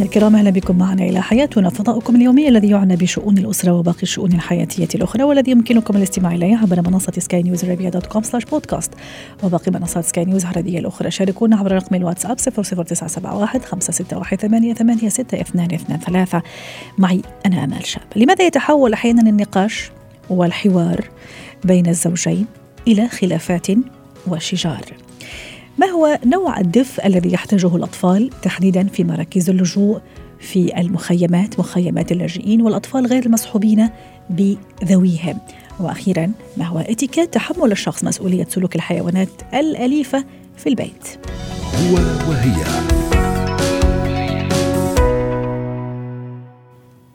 مستمعينا الكرام أهلا بكم معنا إلى حياتنا. فضاؤكم اليومي الذي يعنى بشؤون الأسرة وباقي الشؤون الحياتية الأخرى والذي يمكنكم الاستماع إليه عبر منصة سكاي نيوز عربية dot com slash podcast. وباقي منصات سكاي نيوز العربية الأخرى. شاركونا عبر رقم الواتساب 00971 561 886 معي أنا آمال شاب. لماذا يتحول أحيانا النقاش والحوار بين الزوجين إلى خلافات وشجار؟ ما هو نوع الدفء الذي يحتاجه الأطفال تحديدا في مراكز اللجوء في المخيمات مخيمات اللاجئين والأطفال غير المصحوبين بذويهم؟ وأخيرا ما هو اتيكيت تحمل الشخص مسؤولية سلوك الحيوانات الأليفة في البيت؟ هو وهي.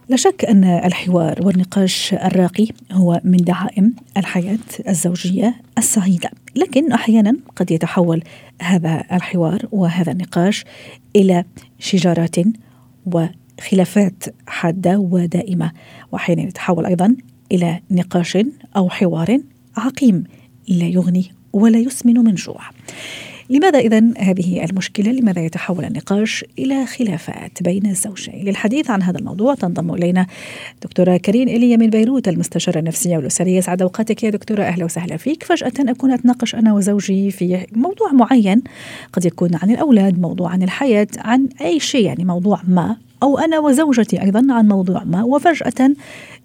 لا شك أن الحوار والنقاش الراقي هو من دعائم الحياة الزوجية السعيدة. لكن أحيانا قد يتحول هذا الحوار وهذا النقاش إلى شجارات وخلافات حادة ودائمة. وأحيانا يتحول أيضا إلى نقاش أو حوار عقيم لا يغني ولا يسمن من جوع. لماذا إذا هذه المشكلة؟ لماذا يتحول النقاش إلى خلافات بين الزوجين؟ للحديث عن هذا الموضوع تنضم إلينا دكتورة كريم إيليا من بيروت المستشارة النفسية والأسرية سعد أوقاتك يا دكتورة. أهلا وسهلا فيك. فجأة أكون أتناقش أنا وزوجي في موضوع معين. قد يكون عن الأولاد موضوع عن الحياة عن أي شيء يعني موضوع ما أو أنا وزوجتي أيضا عن موضوع ما. وفجأة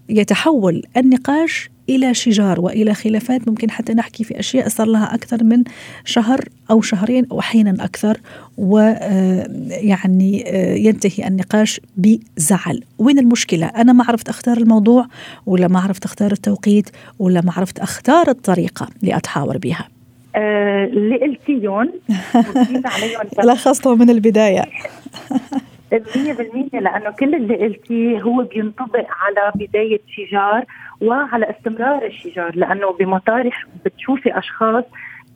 يتحول النقاش إلى شجار وإلى خلافات. ممكن حتى نحكي في أشياء صار لها أكثر من شهر أو شهرين أو أحيانا أكثر. ويعني ينتهي النقاش بزعل. وين المشكلة؟ أنا ما عرفت أختار الموضوع ولا ما عرفت أختار التوقيت ولا ما عرفت أختار الطريقة لاتحاور بها. آه، اللي قلتيهم لخصته من البداية. 100% لأنه كل اللي قلتيه هو بينطبق على بداية شجار وعلى استمرار الشجار لأنه بمطارح بتشوفي أشخاص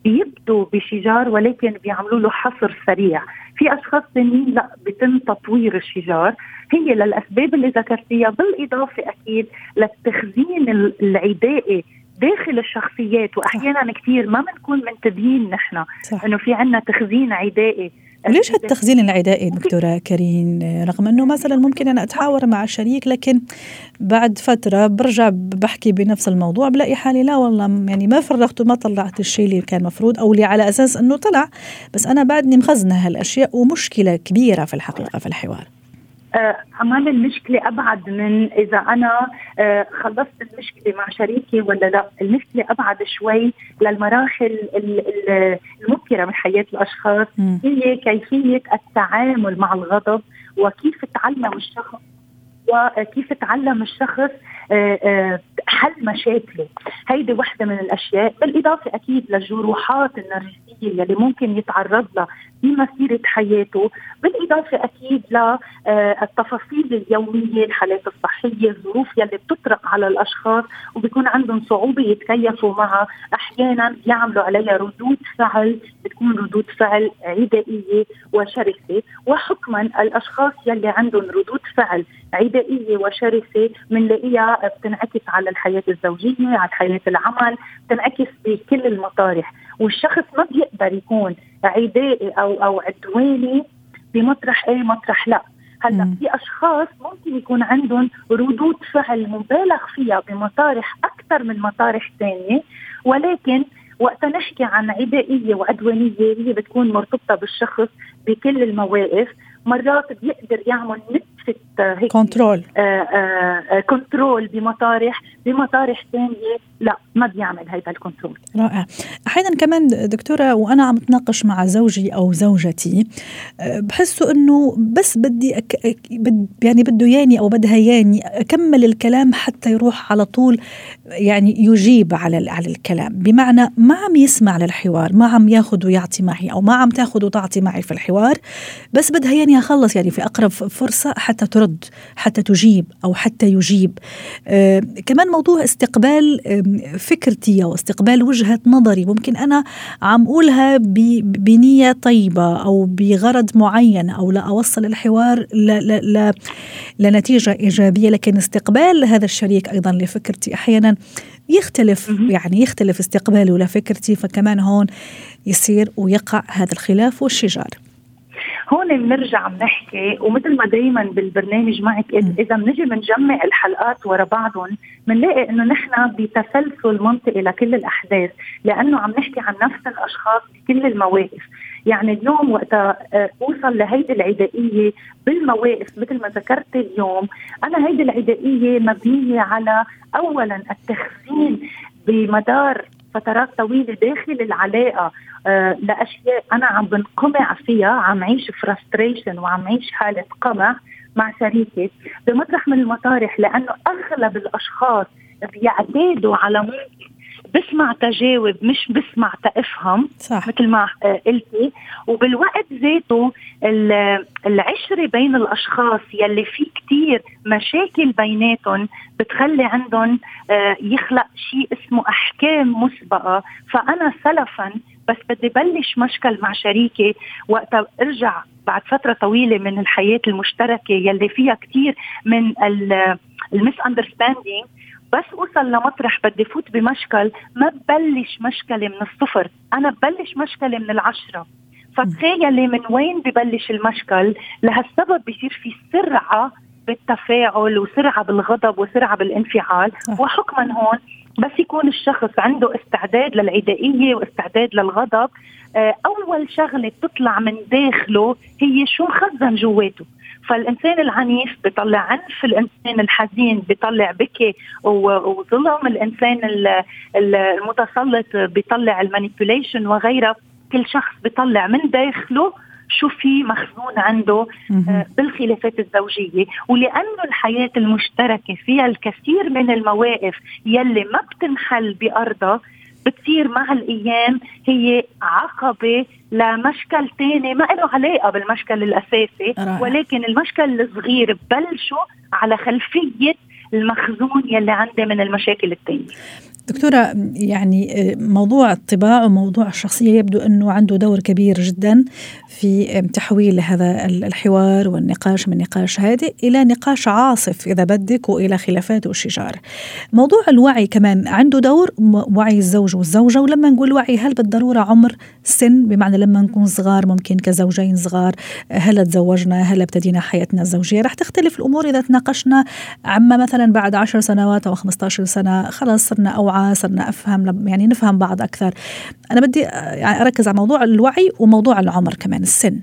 بيبدوا بشجار ولكن بيعملوا له حصر سريع. في أشخاص ثانيين لا بيتم تطوير الشجار. هي للأسباب اللي ذكرتيها بالإضافة أكيد للتخزين العدائي داخل الشخصيات وأحيانا كثير ما بنكون منتبهين نحن إنه في عندنا تخزين عدائي. وليش هالتخزين العدائي دكتورة كريم؟ رغم أنه مثلا ممكن أنا أتحاور مع الشريك لكن بعد فترة برجع بحكي بنفس الموضوع بلاقي حالي لا والله يعني ما فرغت وما طلعت الشيء اللي كان مفروض أو اللي على أساس أنه طلع. بس أنا بعدني مخزنة هالأشياء ومشكلة كبيرة في الحقيقة في الحوار. آه عمال المشكلة أبعد من إذا أنا آه خلصت المشكلة مع شريكي ولا لا المشكلة أبعد شوي للمراحل المبكرة من حياة الأشخاص م. هي كيفية التعامل مع الغضب وكيف تعلم الشخص وكيف تعلم الشخص حل مشاكله. هيدي وحدة من الأشياء. بالإضافة أكيد للجروحات النرجسية يلي ممكن يتعرض لها في مسيرة حياته. بالإضافة أكيد للتفاصيل آه، اليومية الحالات الصحية الظروف يلي بتطرق على الأشخاص وبيكون عندهم صعوبة يتكيفوا معها. أحيانا يعملوا عليها ردود فعل بتكون ردود فعل عدائية وشرسة. وحكما الأشخاص يلي عندهم ردود فعل عدائية وشرسة بنلاقيها بتنعكس على الحياة الزوجية على حياة العمل بتنعكس بكل المطارح. والشخص ما بيقدر يكون عدائي أو أو عدواني بمطرح إيه؟ مطرح لا. هلأ في أشخاص ممكن يكون عندهم ردود فعل مبالغ فيها بمطارح أكثر من مطارح ثانية ولكن وقت نحكي عن عدائية وعدوانية هي بتكون مرتبطة بالشخص بكل المواقف. مرات بيقدر يعمل نتفه هيك control control بمطارح بمطارح ثانية. لا ما بيعمل هذا ال control رائع. أحيانا كمان دكتورة وأنا عم أتناقش مع زوجي أو زوجتي آه، بحسه إنه بس بدي أك... بد يعني بده ياني أو بدها ياني أكمل الكلام حتى يروح على طول يعني يجيب على على الكلام. بمعنى ما عم يسمع للحوار ما عم ياخذ ويعطي معي أو ما عم تاخذ وتعطي معي في الحوار بس بدها ياني أخلص يعني في أقرب فرصة حتى حتى ترد حتى تجيب أو حتى يجيب. آه كمان موضوع استقبال فكرتي أو استقبال وجهة نظري. ممكن أنا عم أقولها بنية طيبة أو بغرض معين أو لا أوصل الحوار ل ل ل لنتيجة إيجابية. لكن استقبال هذا الشريك أيضا لفكرتي أحيانا يختلف يعني يختلف استقباله لفكرتي. فكمان هون يصير ويقع هذا الخلاف والشجار. هون بنرجع بنحكي ومثل ما دائما بالبرنامج معك إذا بنجي بنجمع الحلقات ورا بعضهم بنلاقي إنه نحن بتسلسل منطقي لكل الأحداث لأنه عم نحكي عن نفس الأشخاص بكل المواقف. يعني اليوم وقتها آه، أوصل لهيدي العدائية بالمواقف. مثل ما ذكرت اليوم أنا هيدي العدائية مبنية على اولا التخزين بمدار فترات طويلة داخل العلاقة. آه لأشياء أنا عم بنقمع فيها عم عيش فرستريشن وعم عيش حالة قمع مع شريكي بمطرح من المطارح لأنه أغلب الأشخاص بيعتادوا على ممكن بسمع تجاوب مش بسمع تفهم صح. مثل ما آه، قلتي. وبالوقت ذاته العشرة بين الأشخاص يلي في كتير مشاكل بيناتهم بتخلي عندهم آه، يخلق شيء اسمه أحكام مسبقة. فأنا سلفا بس بدي بلش مشكل مع شريكي وقت أرجع بعد فترة طويلة من الحياة المشتركة يلي فيها كتير من ال misunderstanding بس اوصل لمطرح بدي فوت بمشكل ما ببلش مشكلة من الصفر أنا ببلش مشكلة من العشرة. فتخيلي من وين ببلش المشكل؟ لهالسبب بصير في سرعة بالتفاعل وسرعة بالغضب وسرعة بالانفعال. وحكما هون بس يكون الشخص عنده استعداد للعدائية واستعداد للغضب. آه، أول شغلة بتطلع من داخله هي شو مخزن جواته. فالإنسان العنيف بيطلع عنف الإنسان الحزين بيطلع بكي وظلم الإنسان المتسلط بيطلع المانيبيوليشن وغيرها كل شخص بيطلع من داخله شو في مخزون عنده آه، بالخلافات الزوجية. ولأنه الحياة المشتركة فيها الكثير من المواقف يلي ما بتنحل بارضها بتصير مع الأيام هي عقبة لمشكل تاني ما له علاقة بالمشكل الأساسي رائع. ولكن المشكل الصغير ببلشوا على خلفية المخزون يلي عندي من المشاكل التانية دكتورة يعني آه، موضوع الطباع وموضوع الشخصية يبدو أنه عنده دور كبير جدا في تحويل هذا الحوار والنقاش من نقاش هادئ إلى نقاش عاصف إذا بدك وإلى خلافات وشجار موضوع الوعي كمان عنده دور وعي الزوج والزوجة ولما نقول وعي هل بالضرورة عمر سن؟ بمعنى لما نكون صغار ممكن كزوجين صغار هل تزوجنا هل ابتدينا حياتنا الزوجية؟ رح تختلف الأمور إذا تناقشنا عما مثلا بعد عشر سنوات أو 15 سنة. خلاص صرنا أوعى صرنا أفهم يعني نفهم بعض أكثر. أنا بدي يعني أركز على موضوع الوعي وموضوع العمر كمان السن.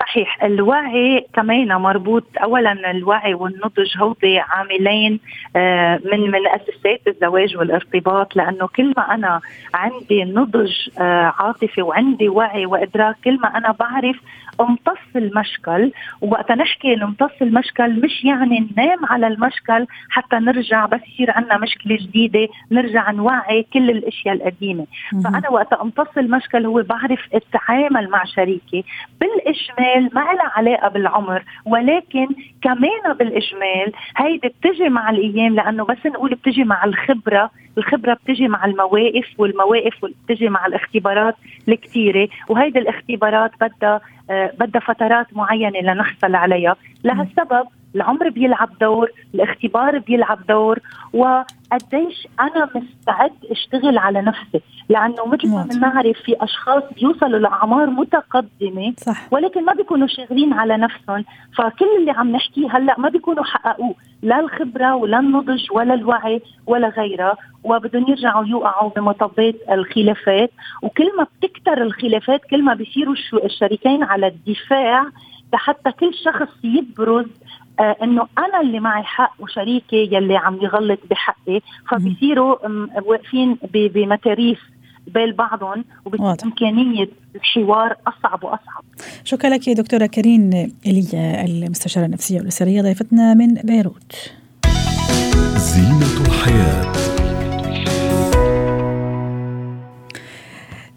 صحيح. الوعي كمان مربوط اولا الوعي والنضج هودي عاملين آه، من من أساسات الزواج والارتباط لأنه كل ما أنا عندي نضج آه، عاطفي وعندي وعي وإدراك كل ما أنا بعرف امتص المشكل ووقت نحكي نمتص المشكل مش يعني ننام على المشكل حتى نرجع بس يصير عندنا مشكلة جديدة نرجع نوعي كل الأشياء القديمة. فأنا وقت امتص المشكل هو بعرف اتعامل مع شريكي بالإجمال ما لها علاقة بالعمر ولكن كمان بالإجمال هيدي بتجي مع الأيام لأنه بس نقول بتجي مع الخبرة الخبرة بتجي مع المواقف والمواقف بتجي مع الاختبارات الكثيره وهيدي الاختبارات بدها بدها فترات معينة لنحصل عليها. لهالسبب العمر بيلعب دور الاختبار بيلعب دور وقديش أنا مستعد أشتغل على نفسي. لأنه مثل ما بنعرف في أشخاص بيوصلوا لأعمار متقدمة صح. ولكن ما بيكونوا شاغلين على نفسهم. فكل اللي عم نحكيه هلأ ما بيكونوا حققوه. لا الخبرة ولا النضج ولا الوعي ولا غيرها وبدهم يرجعوا يوقعوا بمطبات الخلافات. وكل ما بتكتر الخلافات كل ما بيصيروا الشريكين على الدفاع لحتى كل شخص يبرز آه إنه أنا اللي معي حق وشريكي يلي عم يغلط بحقي فبصيروا واقفين بمتاريس بين بعضهم وبإمكانية الحوار أصعب وأصعب. شكرا لك دكتورة كريم إيليا المستشارة النفسية والأسرية ضيفتنا من بيروت. زينة الحياة.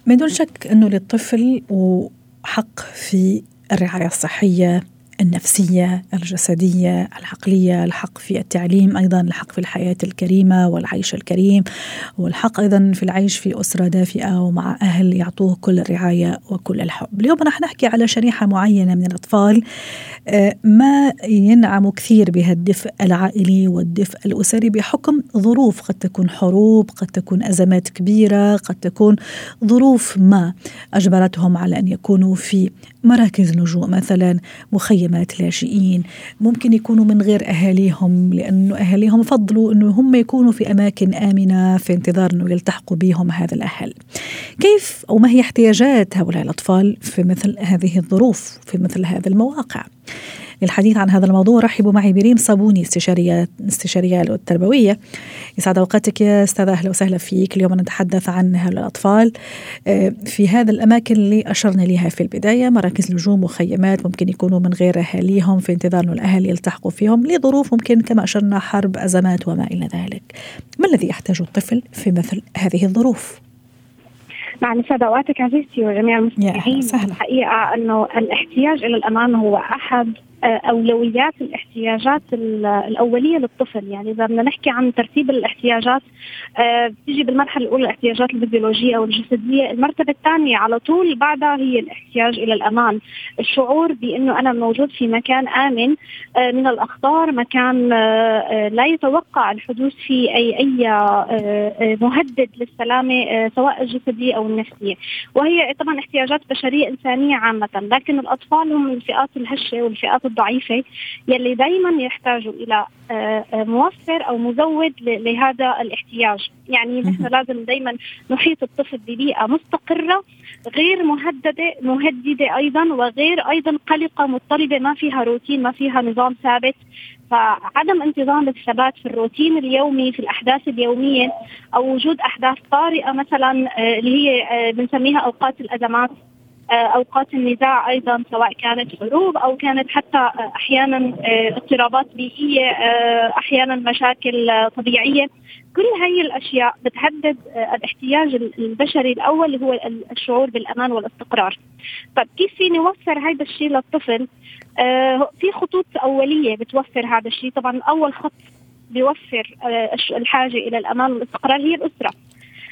من دون شك أنه للطفل حق في الرعاية الصحية النفسية الجسدية العقلية الحق في التعليم أيضا الحق في الحياة الكريمة والعيش الكريم والحق أيضا في العيش في أسرة دافئة ومع أهل يعطوه كل الرعاية وكل الحب. اليوم رح نحكي على شريحة معينة من الأطفال آه، ما ينعم كثير بهالدفء العائلي والدفء الأسري بحكم ظروف قد تكون حروب قد تكون أزمات كبيرة قد تكون ظروف ما أجبرتهم على أن يكونوا في مراكز لجوء مثلا مخيمات لاجئين ممكن يكونوا من غير أهاليهم لأنه أهاليهم فضلوا أنه هم يكونوا في أماكن آمنة في انتظار أنه يلتحقوا بهم هذا الأهل. كيف أو ما هي احتياجات هؤلاء الأطفال في مثل هذه الظروف في مثل هذه المواقع؟ للحديث عن هذا الموضوع. رحبوا معي بريم صابوني استشارية استشارية التربوية. يسعد أوقاتك يا أستاذة. أهلا وسهلا فيك. اليوم نتحدث عن الاطفال آه، في هذا الأماكن اللي أشرنا لها في البداية مراكز لجوم مخيمات ممكن يكونوا من غير أهاليهم في انتظار إنه الاهل يلتحقوا فيهم لظروف ممكن كما أشرنا حرب أزمات وما إلى ذلك. ما الذي يحتاجه الطفل في مثل هذه الظروف؟ مع سعد أوقاتك عزيزتي وجميع المستمعين. الحقيقة أنه الاحتياج إلى الأمان هو أحد اولويات الاحتياجات الأولية للطفل. يعني إذا بدنا نحكي عن ترتيب الاحتياجات آه، بتيجي بالمرحلة الأولى الاحتياجات الفيزيولوجية أو الجسدية. المرتبة الثانية على طول بعدها هي الاحتياج إلى الأمان. الشعور بإنه أنا موجود في مكان آمن آه، من الأخطار مكان آه، لا يتوقع الحدوث فيه أي أي مهدد للسلامة سواء الجسدية أو النفسية. وهي طبعا احتياجات بشرية إنسانية عامة. لكن الأطفال هم الفئات الهشة والفئات الضعيفة يلي دائما يحتاجوا إلى آه، آه، موفر أو مزود لهذا الاحتياج، يعني نحن لازم دائما نحيط الطفل ببيئة مستقرة غير مهددة مهددة أيضا وغير أيضا قلقة مضطربة ما فيها روتين ما فيها نظام ثابت. فعدم انتظام الثبات في الروتين اليومي في الأحداث اليومية أو وجود أحداث طارئة مثلا آه، اللي هي بنسميها أوقات الأزمات أوقات النزاع أيضا سواء كانت حروب أو كانت حتى آه، أحيانا آه، اضطرابات بيئية أحيانا مشاكل طبيعية كل هاي الأشياء بتهدد الاحتياج البشري الأول اللي هو الشعور بالأمان والاستقرار. طيب كيف في نوفر هذا الشيء للطفل؟ في خطوط أولية بتوفر هذا الشيء، طبعا أول خط بيوفر الحاجة إلى الأمان والاستقرار هي الأسرة.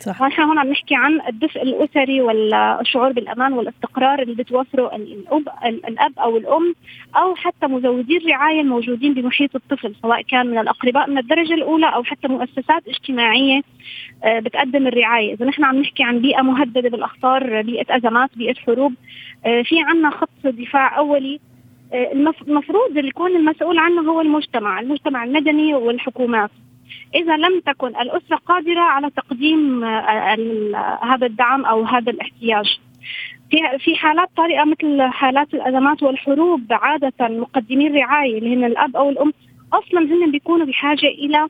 صح. ونحن هون عم نحكي عن الدفء الأسري والشعور بالأمان والاستقرار اللي بتوفره الاب الأب أو الأم أو حتى مزودي الرعايه الموجودين بمحيط الطفل سواء كان من الأقرباء من الدرجة الأولى أو حتى مؤسسات اجتماعية آه، بتقدم الرعاية، إذا نحن عم نحكي عن بيئة مهددة بالأخطار، بيئة أزمات، بيئة حروب، آه، في عندنا خط دفاع أولي. آه، المفروض يكون المسؤول عنه هو المجتمع، المجتمع المدني والحكومات. إذا لم تكن الأسرة قادرة على تقديم آه، هذا الدعم أو هذا الاحتياج. في في حالات طارئة مثل حالات الأزمات والحروب عادة مقدمي الرعايه اللي هن الأب أو الأم أصلا هن بيكونوا بحاجة إلى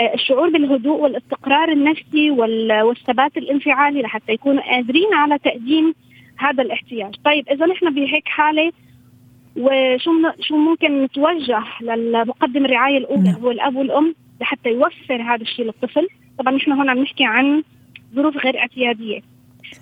آه، الشعور بالهدوء والاستقرار النفسي والثبات الانفعالي لحتى يكونوا قادرين على تقديم هذا الاحتياج، طيب إذا نحن بهيك حالة وشو شو ممكن نتوجه للمقدم الرعاية الأولى نعم. هو الأب والأم؟ لحتى يوفر هذا الشيء للطفل. طبعا نحن هون عم نحكي عن ظروف غير اعتيادية.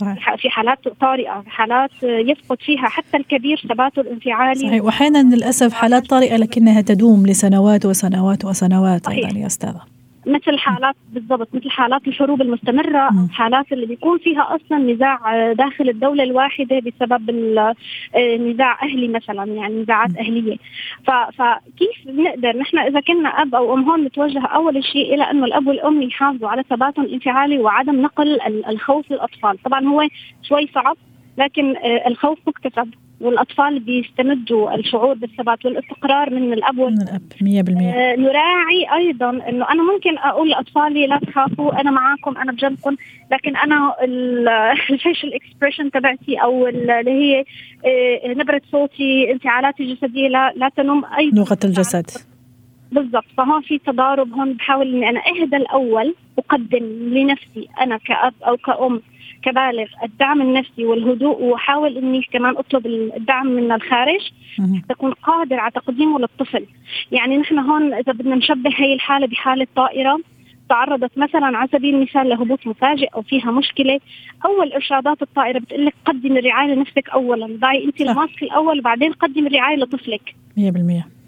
صحيح. في حالات طارئة حالات يفقد فيها حتى الكبير ثباته الانفعالي. صحيح. واحيانا للأسف حالات طارئة لكنها تدوم لسنوات وسنوات وسنوات صحيح. أيضا يا أستاذة. مثل حالات بالضبط مثل حالات الحروب المستمرة م. حالات اللي بيكون فيها أصلا نزاع داخل الدولة الواحدة بسبب نزاع أهلي مثلا يعني نزاعات. أهلية فكيف بنقدر نحن إذا كنا أب أو أم هون نتوجه أول شيء إلى أنه الأب والأم يحافظوا على ثباتهم الانفعالي وعدم نقل الخوف للأطفال طبعا هو شوي صعب لكن آه، الخوف مكتسب والأطفال بيستمدوا الشعور بالثبات والاستقرار من الأب من الأب 100% آه نراعي أيضا إنه أنا ممكن أقول لأطفالي لا تخافوا أنا معاكم أنا بجنبكم لكن أنا ال facial expression تبعتي أو اللي هي آه نبرة صوتي انفعالاتي الجسدية لا لا تنم. اي لغة الجسد. بالضبط. فهون في تضارب هون بحاول إني أنا أهدى الأول اقدم لنفسي أنا كأب أو كأم كبالغ الدعم النفسي والهدوء وأحاول إني كمان أطلب الدعم من الخارج تكون قادر على تقديمه للطفل. يعني نحن هون إذا بدنا نشبه هي الحالة بحالة طائرة تعرضت مثلا على سبيل المثال لهبوط مفاجئ أو فيها مشكلة أول إرشادات الطائرة بتقول لك قدم الرعاية لنفسك اولا. ضعي أنت الماسك الأول وبعدين قدم الرعاية لطفلك. 100%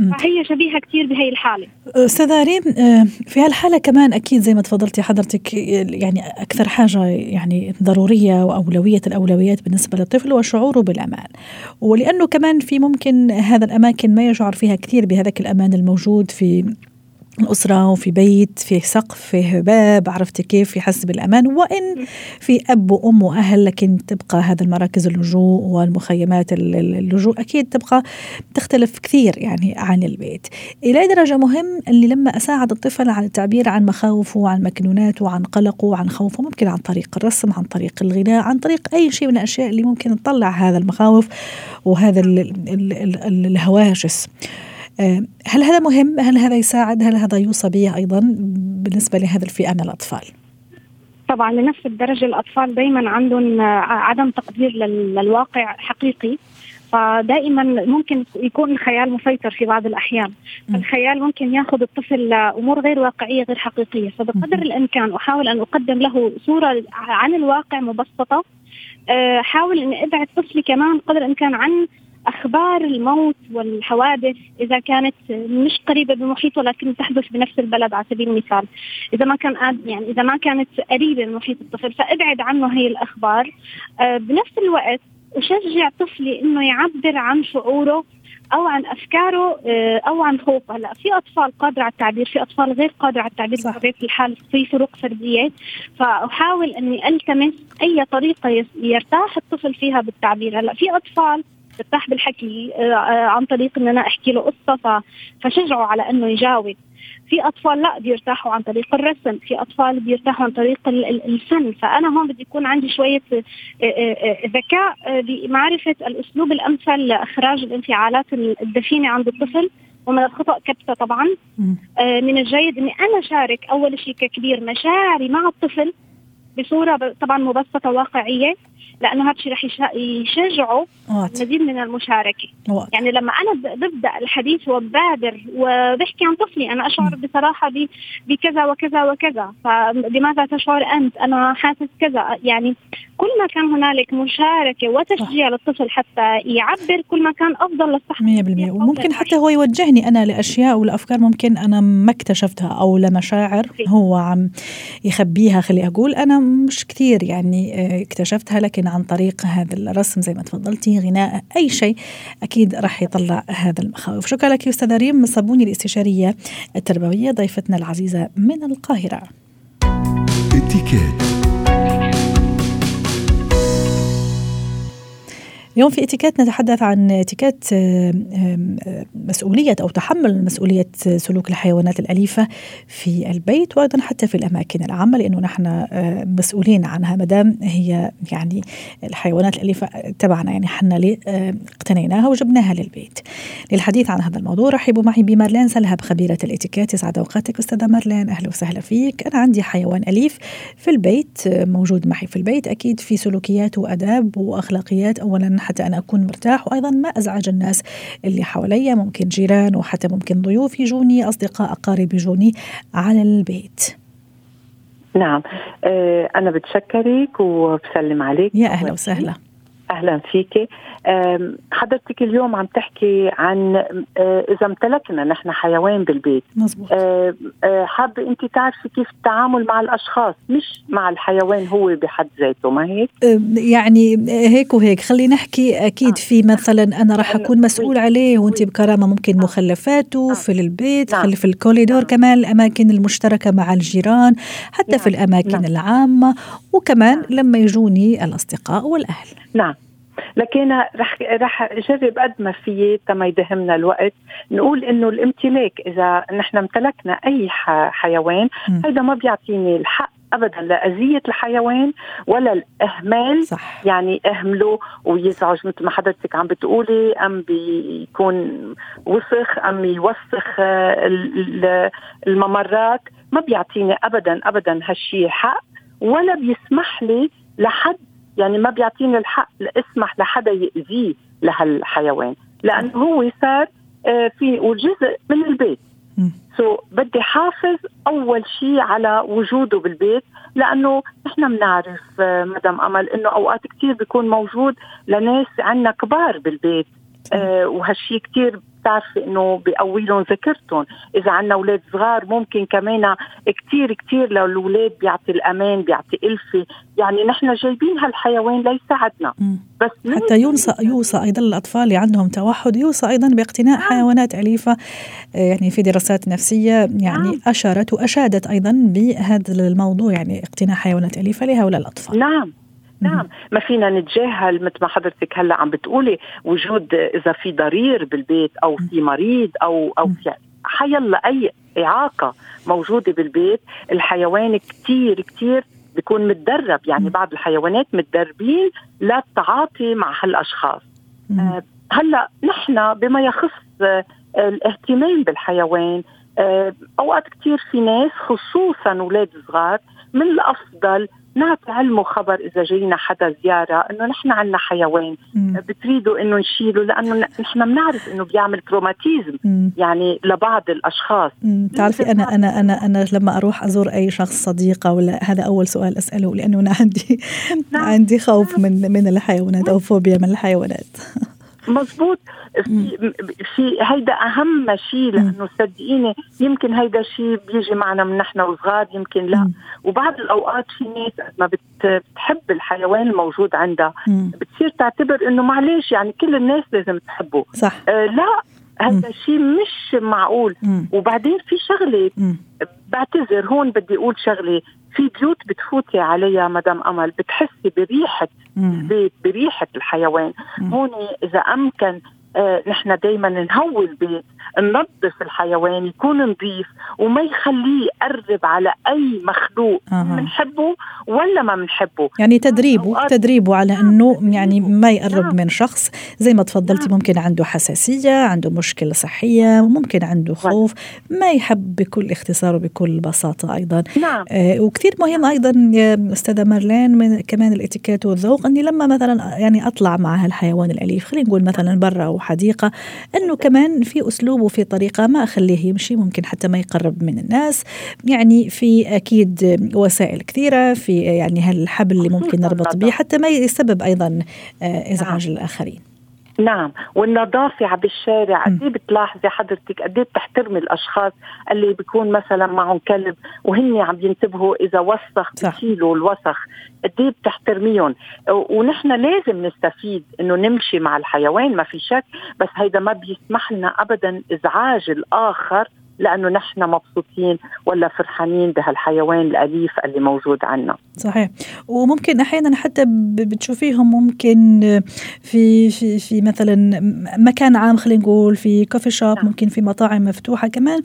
فهي شبيهة كثير بهي الحالة. أستاذة ريم آه، في هالحالة كمان أكيد زي ما تفضلتي حضرتك يعني أكثر حاجة يعني ضرورية وأولوية الأولويات بالنسبة للطفل هو شعوره بالأمان. ولأنه كمان في ممكن هذا الأماكن ما يشعر فيها كثير بهذاك الأمان الموجود في الأسرة وفي بيت في سقف في باب عرفت كيف؟ يحس بالأمان وإن في أب وأم وأهل لكن تبقى هذا المراكز اللجوء والمخيمات اللجوء أكيد تبقى تختلف كثير يعني عن البيت. إلى درجة مهم اللي لما أساعد الطفل على التعبير عن مخاوفه وعن مكنوناته وعن قلقه وعن خوفه ممكن عن طريق الرسم عن طريق الغناء عن طريق أي شيء من الأشياء اللي ممكن تطلع هذا المخاوف وهذا الهواجس. هل هذا مهم؟ هل هذا يساعد؟ هل هذا يوصى به أيضا بالنسبة لهذا الفئة من الأطفال؟ طبعا لنفس الدرجة الأطفال دائما عندهم آه، عدم تقدير للواقع حقيقي فدائما ممكن يكون الخيال مسيطر في بعض الأحيان الخيال ممكن ياخذ الطفل لأمور غير واقعية غير حقيقية فبقدر الإمكان أحاول أن أقدم له صورة عن الواقع مبسطة آه، حاول اني أبعد طفلي كمان قدر الإمكان عن أخبار الموت والحوادث إذا كانت مش قريبة بمحيط ولكن تحدث بنفس البلد على سبيل المثال. إذا ما كان يعني إذا ما كانت قريبة من محيط الطفل فأبعد عنه هي الأخبار. آه، بنفس الوقت أشجع طفلي إنه يعبر عن شعوره أو عن أفكاره آه، أو عن خوفه. هلا في أطفال قادرة على التعبير في أطفال غير قادرة على التعبير بطبيعة الحال في فروق فردية. فأحاول إني ألتمس أي طريقة يرتاح الطفل فيها بالتعبير. هلا في أطفال ارتاح بالحكي آه، آه، عن طريق إن أنا أحكي له قصة فشجعه على إنه يجاوب. في أطفال لا بيرتاحوا عن طريق الرسم في أطفال بيرتاحوا عن طريق الفن. فأنا هون بدي يكون عندي شوية آه، ذكاء بمعرفه الأسلوب الأمثل لإخراج الانفعالات الدفينة عند الطفل. ومن الخطأ كبسة طبعا. من الجيد إني أنا شارك أول شيء ككبير مشاعري مع الطفل. بصورة طبعا مبسطة واقعية لأنه هذا الشيء رح يشجعه مزيد من المشاركة. وات. يعني لما أنا ببدأ الحديث وبادر وبحكي عن طفلي أنا أشعر م. بصراحة بكذا وكذا وكذا. فبماذا تشعر أنت؟ أنا حاسس كذا. يعني كل ما كان هنالك مشاركة وتشجيع صح. للطفل حتى يعبر كل ما كان أفضل للصحة. 100% وممكن حتى هو يوجهني أنا لأشياء والافكار ممكن أنا ما اكتشفتها أو لمشاعر هو عم يخبيها خلي أقول. أنا مش كثير يعني آه، اكتشفتها لكن عن طريق هذا الرسم زي ما تفضلتي غناء أي شيء أكيد راح يطلع هذا المخاوف. شكرا لك أستاذة ريم. صابوني الاستشارية التربوية ضيفتنا العزيزة من القاهرة. اتكات اليوم في اتيكيت نتحدث عن اتيكيت مسؤولية أو تحمل مسؤولية سلوك الحيوانات الأليفة في البيت وأيضا حتى في الأماكن العامة لأنه نحن مسؤولين عنها مدام هي يعني الحيوانات الأليفة تبعنا يعني حنا اقتنيناها وجبناها للبيت. للحديث عن هذا الموضوع رحبوا معي بمارلين سلهب خبيرة الاتيكيت. يسعد أوقاتك أستاذة مارلين. أهلا وسهلا فيك. أنا عندي حيوان أليف في البيت موجود معي في البيت أكيد في سلوكيات وأداب وأخلاقيات أولا حتى أنا أكون مرتاح وأيضا ما أزعج الناس اللي حواليا ممكن جيران وحتى ممكن ضيوف يجوني أصدقاء أقارب يجوني على البيت. نعم. آه، أنا بتشكرك وبسلم عليك. يا أهلا وسهلا. أهلا فيك. حضرتك اليوم عم تحكي عن آه، إذا امتلكنا نحن حيوان بالبيت. مزبوط آه، حابة أنت تعرفي كيف التعامل مع الأشخاص مش مع الحيوان هو بحد ذاته ما هيك؟ يعني هيك وهيك. خلينا نحكي أكيد في مثلا أنا راح أكون مسؤول عليه وأنت بكرامة ممكن مخلفاته في البيت نعم. في الكوريدور نعم. كمان الأماكن المشتركة مع الجيران حتى في نعم. الأماكن العامة وكمان لما يجوني الأصدقاء والأهل. نعم. لكن رح رح اجرب قد ما فيي تما يدهمنا الوقت. نقول إنه الامتلاك إذا نحن امتلكنا أي حيوان هذا ما بيعطيني الحق ابدا لا أذية الحيوان ولا الإهمال. صح. يعني إهمله ويزعج مثل ما حضرتك عم بتقولي أم بيكون وسخ أم يوسخ الممرات. ما بيعطيني ابدا ابدا هالشيء حق ولا بيسمح لي لحد يعني ما بيعطيني الحق اسمح لحدا يأذيه لهالحيوان. لأنه هو صار آه، في وجزء من البيت. سو so, بدي حافظ أول شيء على وجوده بالبيت لأنه نحن بنعرف آه، مدام أمل إنه أوقات كثير بيكون موجود لناس عندنا كبار بالبيت آه وهالشيء كثير بتعرفي إنه بيقوي لهم ذاكرتهم، إذا عندنا أولاد صغار ممكن كمان كثير كثير للأولاد بيعطي الأمان، بيعطي إلفة، يعني نحن جايبين هالحيوان ليساعدنا بس حتى يوصى يوصى أيضا الأطفال اللي عندهم توحد يوصى أيضا باقتناء نعم. حيوانات أليفة آه، يعني في دراسات نفسية يعني نعم. أشارت وأشادت أيضا بهذا الموضوع يعني اقتناء حيوانات أليفة لهؤلاء الأطفال. نعم نعم ما فينا نتجاهل مثل ما حضرتك هلا عم بتقولي وجود إذا في ضرير بالبيت أو في مريض أو أو في حيلا أي إعاقة موجودة بالبيت الحيوان كثير كثير بيكون متدرب. يعني بعض الحيوانات متدربين للتعاطي مع هالأشخاص. آه هلا نحن بما يخص آه الاهتمام بالحيوان آه أوقات كثير في ناس خصوصا أولاد صغار من الأفضل نعطي علمه خبر إذا جاينا حدا زيارة إنه نحن عندنا حيوان. بتريدوا إنه نشيله لأنه نحن بنعرف إنه بيعمل تروماتيزم مم. يعني لبعض الأشخاص بتعرفي أنا أنا أنا أنا لما أروح أزور أي شخص صديقة ولا هذا أول سؤال أسأله لأنه أنا عندي نعم. عندي خوف نعم. من من الحيوانات أو فوبيا من الحيوانات مزبوط في في هيدا أهم شيء لأنه صدقيني يمكن هيدا شيء بيجي معنا من نحن وصغار يمكن لا. وبعض الأوقات في ناس ما بتحب الحيوان الموجود عندها. بتصير تعتبر إنه معلش يعني كل الناس لازم تحبه. صح. آه لا. هذا الشيء مش معقول مم. وبعدين في شغلة مم. بعتذر هون بدي أقول شغلة في بيوت بتفوتي عليها مدام أمل بتحسي بريحة البيت بريحة الحيوان مم. هون إذا أمكن آه نحن دائما نهوي البيت ننظف الحيوان يكون نظيف وما يخليه يقرب على أي مخلوق بنحبه أه. ولا ما بنحبه يعني تدريبه تدريبه على إنه يعني ما يقرب نعم. من شخص زي ما تفضلتي نعم. ممكن عنده حساسية عنده مشكلة صحية ممكن عنده خوف ما يحب بكل اختصار وبكل بساطة أيضا نعم. آه وكثير مهم أيضا يا أستاذة مارلين من كمان الاتيكيت والذوق إني لما مثلا يعني أطلع مع هالحيوان الأليف خلينا نقول مثلا برا أو حديقة إنه كمان في أسلوب وفي طريقة ما أخليه يمشي ممكن حتى ما يقرب من الناس. يعني في أكيد وسائل كثيرة في يعني هالحبل اللي ممكن نربط به حتى ما يسبب أيضا آه، إزعاج نعم. الآخرين. نعم. والنظافة بالشارع قد إيه بتلاحظي حضرتك؟ قد إيه بتحترمي الأشخاص اللي بيكون مثلا معهم كلب وهن عم ينتبهوا إذا وسخ بشيلوا الوسخ؟ قد إيه بتحترميهم؟ ونحن لازم نستفيد إنه نمشي مع الحيوان ما في شك بس هيدا ما بيسمح لنا ابدا إزعاج الآخر لأنه نحن مبسوطين ولا فرحانين بهالحيوان الأليف اللي موجود عندنا صحيح. وممكن أحيانا حتى بتشوفيهم ممكن في في في مثلا مكان عام خلينا نقول في coffee shop نعم. ممكن في مطاعم مفتوحة كمان.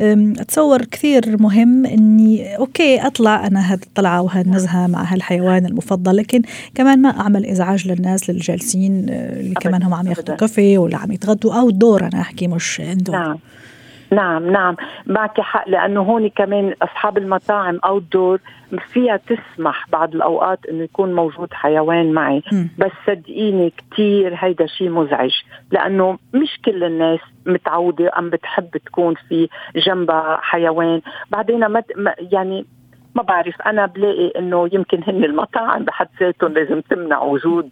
أتصور كثير مهم إني okay أطلع أنا هالطلعة وهالنزهة مع هالحيوان المفضل لكن كمان ما أعمل إزعاج للناس للجالسين اللي كمان هم عم ياخذوا coffee ولا عم يتغدوا أو دور أنا أحكي مش indoor. نعم. نعم نعم. معك حق لأنه هون كمان أصحاب المطاعم أو الدور فيها تسمح بعض الأوقات إنه يكون موجود حيوان معي. م. بس صدقيني كثير هيدا شيء مزعج لأنه مش كل الناس متعودة أم بتحب تكون في جنبها حيوان. بعدين ما يعني ما بعرف أنا بلاقي إنه يمكن هن المطاعم بحد ذاتهم لازم تمنع وجود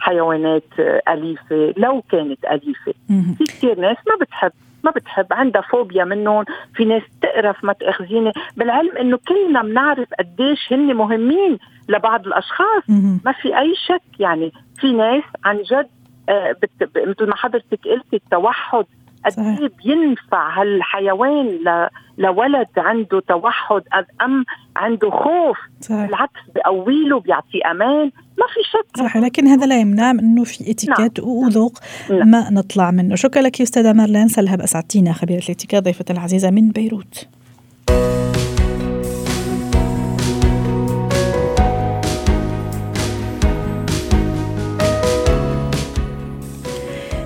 حيوانات أليفة لو كانت أليفة. في كثير ناس ما بتحب. ما بتحب عندها فوبيا منهم في ناس تقرف ما تأخذيني. بالعلم إنه كلنا بنعرف قديش هن مهمين لبعض الأشخاص. ما في أي شك يعني في ناس عن جد آه مثل ما حضرتك قلتي التوحد قد إيه بينفع هالحيوان ل... لولد عنده توحد ام عنده خوف؟ صحيح. بالعكس بقوي له بيعطيه أمان؟ ما في شك. صحيح. لكن هذا لا يمنع إنه في إتيكيت نعم. وذوق نعم. ما نطلع منه. شكرا لك أستاذة مارلين. سلهب أسعدتينا خبيره الإتيكيت ضيفتنا العزيزة من بيروت.